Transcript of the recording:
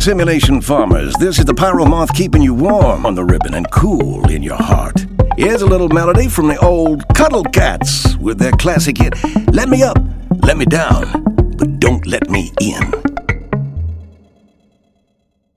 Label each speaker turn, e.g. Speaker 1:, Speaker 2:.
Speaker 1: Simulation Farmers, this is the Pyromoth keeping you warm on the ribbon and cool in your heart. Here's a little melody from the old Cuddle Cats with their classic hit Let Me Up, Let Me Down, but Don't Let Me In.